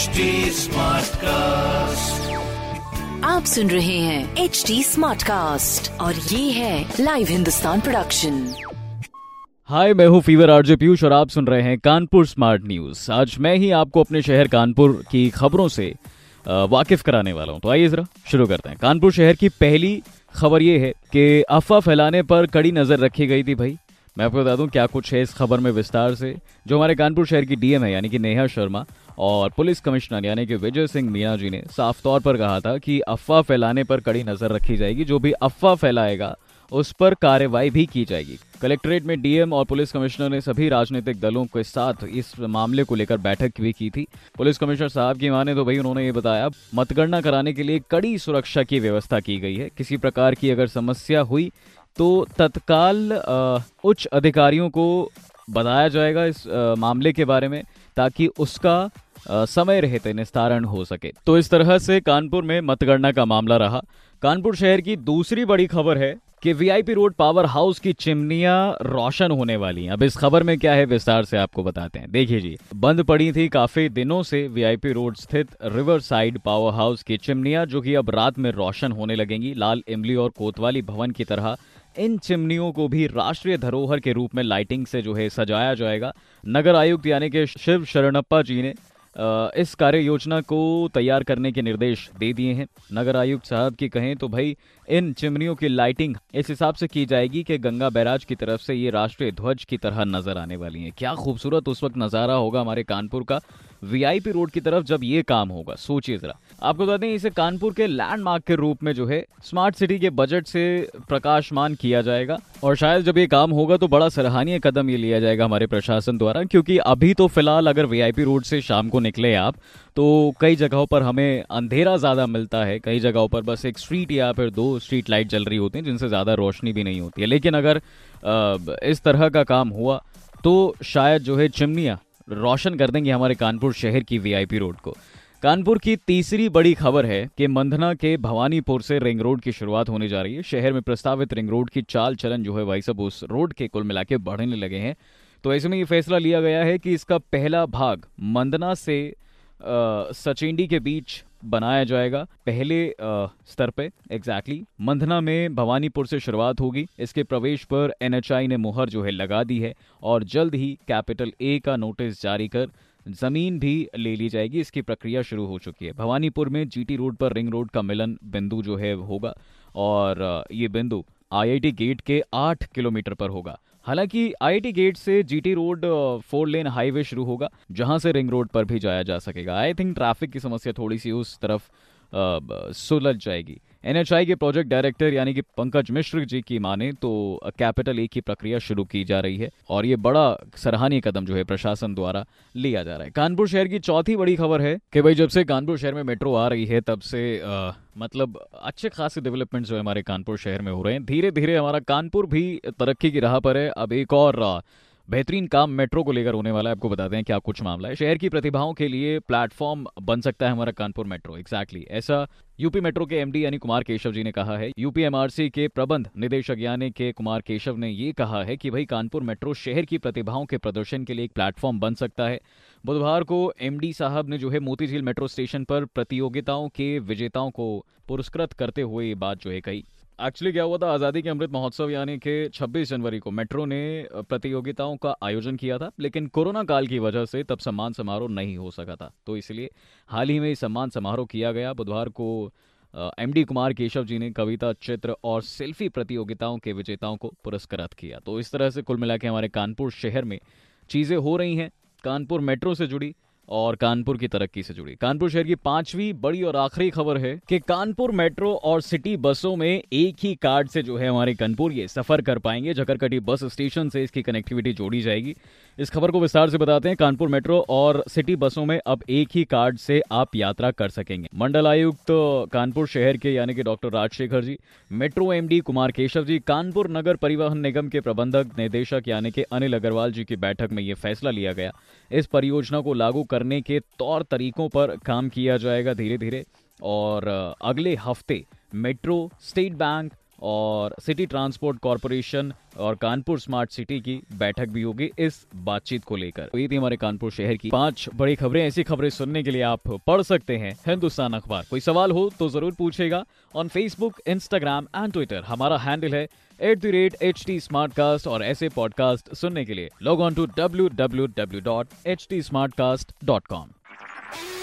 HD Smartcast. आप सुन रहे हैं एच डी स्मार्ट कास्ट और ये है लाइव हिंदुस्तान प्रोडक्शन हाय मैं हूँ फीवर आरजे पीयूष और आप सुन रहे हैं कानपुर स्मार्ट न्यूज़ आज मैं ही आपको अपने शहर कानपुर की खबरों से वाकिफ कराने वाला हूँ। तो आइए जरा शुरू करते हैं। कानपुर शहर की पहली खबर ये है कि अफवाह फैलाने पर कड़ी नज़र रखी गई थी भाई। मैं आपको बता दूँ क्या कुछ है इस खबर में विस्तार से, जो हमारे कानपुर शहर की डीएम है, यानी कि नेहा शर्मा, और पुलिस कमिश्नर, यानी कि विजय सिंह मीना जी ने साफ़ तौर पर कहा था कि अफवाह फैलाने पर कड़ी नज़र रखी जाएगी। जो भी अफवाह फैलाएगा, उस पर कार्रवाई भी की जाएगी। कलेक्ट्रेट में डीएम और पुलिस कमिश्नर ने सभी राजनीतिक दलों के साथ इस मामले को लेकर बैठक भी की थी। पुलिस कमिश्नर साहब की माने तो भाई उन्होंने ये बताया, मतगणना कराने के लिए कड़ी सुरक्षा की व्यवस्था की गई है। किसी प्रकार की अगर समस्या हुई तो तत्काल उच्च अधिकारियों को बताया जाएगा इस मामले के बारे में ताकि उसका समय रहते निस्तारण हो सके। तो इस तरह से कानपुर में मतगणना का मामला रहा। कानपुर शहर की दूसरी बड़ी खबर है कि वीआईपी रोड पावर हाउस की चिमनियाँ रोशन होने वाली हैं। अब इस खबर में क्या है विस्तार से आपको बताते हैं। देखिए जी, बंद पड़ी थी काफ़ी दिनों से वीआईपी रोड स्थित रिवर साइड पावर हाउस की चिमनियाँ, जो कि अब रात में रोशन होने लगेंगी। लाल, इमली और कोतवाली भवन की तरह इन चिमनियों को भी राष्ट्रीय धरोहर के रूप में लाइटिंग से जो है सजाया जाएगा। नगर आयुक्त यानी कि शिव शरणप्पा जी ने इस कार्य योजना को तैयार करने के निर्देश दे दिए हैं। नगर आयुक्त साहब की कहें तो भाई, इन चिमनियों की लाइटिंग इस हिसाब से की जाएगी कि गंगा बैराज की तरफ़ से ये राष्ट्रीय ध्वज की तरह नज़र आने वाली है। क्या खूबसूरत उस वक्त नज़ारा होगा हमारे कानपुर का। वीआईपी रोड की तरफ़ जब ये काम होगा, सोचिए जरा। आपको बता दें, इसे कानपुर के लैंडमार्क के रूप में जो है स्मार्ट सिटी के बजट से प्रकाशमान किया जाएगा। और शायद जब ये काम होगा तो बड़ा सराहनीय कदम ये लिया जाएगा हमारे प्रशासन द्वारा, क्योंकि अभी तो फ़िलहाल अगर वीआईपी रोड से शाम को निकले आप तो कई जगहों पर हमें अंधेरा ज़्यादा मिलता है। कई जगहों पर बस एक स्ट्रीट या फिर दो स्ट्रीट लाइट जल रही होती हैं, जिनसे ज़्यादा रोशनी भी नहीं होती है। लेकिन अगर इस तरह का काम हुआ तो शायद जो है चिमनियाँ रोशन कर देंगे हमारे कानपुर शहर की वीआईपी रोड को। कानपुर की तीसरी बड़ी खबर है कि मंधना के भवानीपुर से रिंग रोड की शुरुआत होने जा रही है। शहर में प्रस्तावित रिंग रोड की चाल चलन जो है भाई सब उस रोड के कुल मिला बढ़ने लगे हैं। तो ऐसे में ये फैसला लिया गया है कि इसका पहला भाग मंदना से सचिंडी के बीच बनाया जाएगा। पहले स्तर पे एग्जैक्टली exactly, मंधना में भवानीपुर से शुरुआत होगी। इसके प्रवेश पर एनएचआई ने मुहर जो है लगा दी है और जल्द ही कैपिटल ए का नोटिस जारी कर ज़मीन भी ले ली जाएगी। इसकी प्रक्रिया शुरू हो चुकी है। भवानीपुर में जीटी रोड पर रिंग रोड का मिलन बिंदु जो है होगा और ये बिंदु आईआईटी गेट के आठ किलोमीटर पर होगा। हालाँकि आईआईटी गेट से GT road four lane highway शुरू होगा, जहाँ से रिंग रोड पर भी जाया जा सकेगा। आई थिंक ट्रैफ़िक की समस्या थोड़ी सी उस तरफ़ सुलझ जाएगी। एनएचआई के प्रोजेक्ट डायरेक्टर यानी कि पंकज मिश्र जी की माने तो कैपिटल ए की प्रक्रिया शुरू की जा रही है और ये बड़ा सराहनीय कदम जो है प्रशासन द्वारा लिया जा रहा है। कानपुर शहर की चौथी बड़ी खबर है कि भाई जब से कानपुर शहर में मेट्रो आ रही है तब से अ, मतलब अच्छे खासे डेवलपमेंट जो हमारे कानपुर शहर में हो रहे हैं। धीरे धीरे हमारा कानपुर भी तरक्की की राह पर है। अब एक और बेहतरीन काम मेट्रो को लेकर होने वाला है। आपको बताते हैं क्या कुछ मामला है। शहर की प्रतिभाओं के लिए प्लेटफॉर्म बन सकता है हमारा कानपुर मेट्रो। एग्जैक्टली ऐसा यूपी मेट्रो के एमडी यानी कुमार केशव जी ने कहा है। यूपीएमआरसी के प्रबंध निदेशक यानी के कुमार केशव ने ये कहा है कि भाई कानपुर मेट्रो शहर की प्रतिभाओं के प्रदर्शन के लिए एक प्लेटफॉर्म बन सकता है। बुधवार को एमडी साहब ने जो है मोतीझील मेट्रो स्टेशन पर प्रतियोगिताओं के विजेताओं को पुरस्कृत करते हुए ये बात जो है कही। एक्चुअली क्या हुआ था? आज़ादी के अमृत महोत्सव यानी कि 26 जनवरी को मेट्रो ने प्रतियोगिताओं का आयोजन किया था, लेकिन कोरोना काल की वजह से तब सम्मान समारोह नहीं हो सका था। तो इसलिए हाल ही में सम्मान समारोह किया गया। बुधवार को एमडी कुमार केशव जी ने कविता, चित्र और सेल्फी प्रतियोगिताओं के विजेताओं को पुरस्कृत किया। तो इस तरह से कुल मिला हमारे कानपुर शहर में चीज़ें हो रही हैं। कानपुर मेट्रो से जुड़ी और कानपुर की तरक्की से जुड़ी। कानपुर शहर की पांचवी बड़ी और आखिरी खबर है कि कानपुर मेट्रो और सिटी बसों में एक ही कार्ड से जो है हमारे कानपुर ये सफ़र कर पाएँगे। जकरकटी बस स्टेशन से इसकी कनेक्टिविटी जोड़ी जाएगी। इस खबर को विस्तार से बताते हैं। कानपुर मेट्रो और सिटी बसों में अब एक ही कार्ड से आप यात्रा कर सकेंगे। मंडल आयुक्त तो कानपुर शहर के यानी कि doctor Rajshekhar ji, metro MD Kumar Keshav ji, Kanpur Nagar Parivahan Nigam के प्रबंधक निदेशक यानी कि अनिल अग्रवाल जी की बैठक में ये फैसला लिया गया। इस परियोजना को लागू करने के तौर तरीकों पर काम किया जाएगा धीरे धीरे और, अगले हफ़्ते मेट्रो, स्टेट बैंक और सिटी ट्रांसपोर्ट कॉरपोरेशन और कानपुर स्मार्ट सिटी की बैठक भी होगी इस बातचीत को लेकर। तो ये थी हमारे कानपुर शहर की पाँच बड़ी खबरें। ऐसी खबरें सुनने के लिए आप पढ़ सकते हैं हिंदुस्तान अखबार। कोई सवाल हो तो ज़रूर पूछेगा on Facebook Instagram and Twitter हमारा हैंडल है at the rate H T smart cast और ऐसे पॉडकास्ट सुनने के लिए log on to W W W dot H T smart cast dot com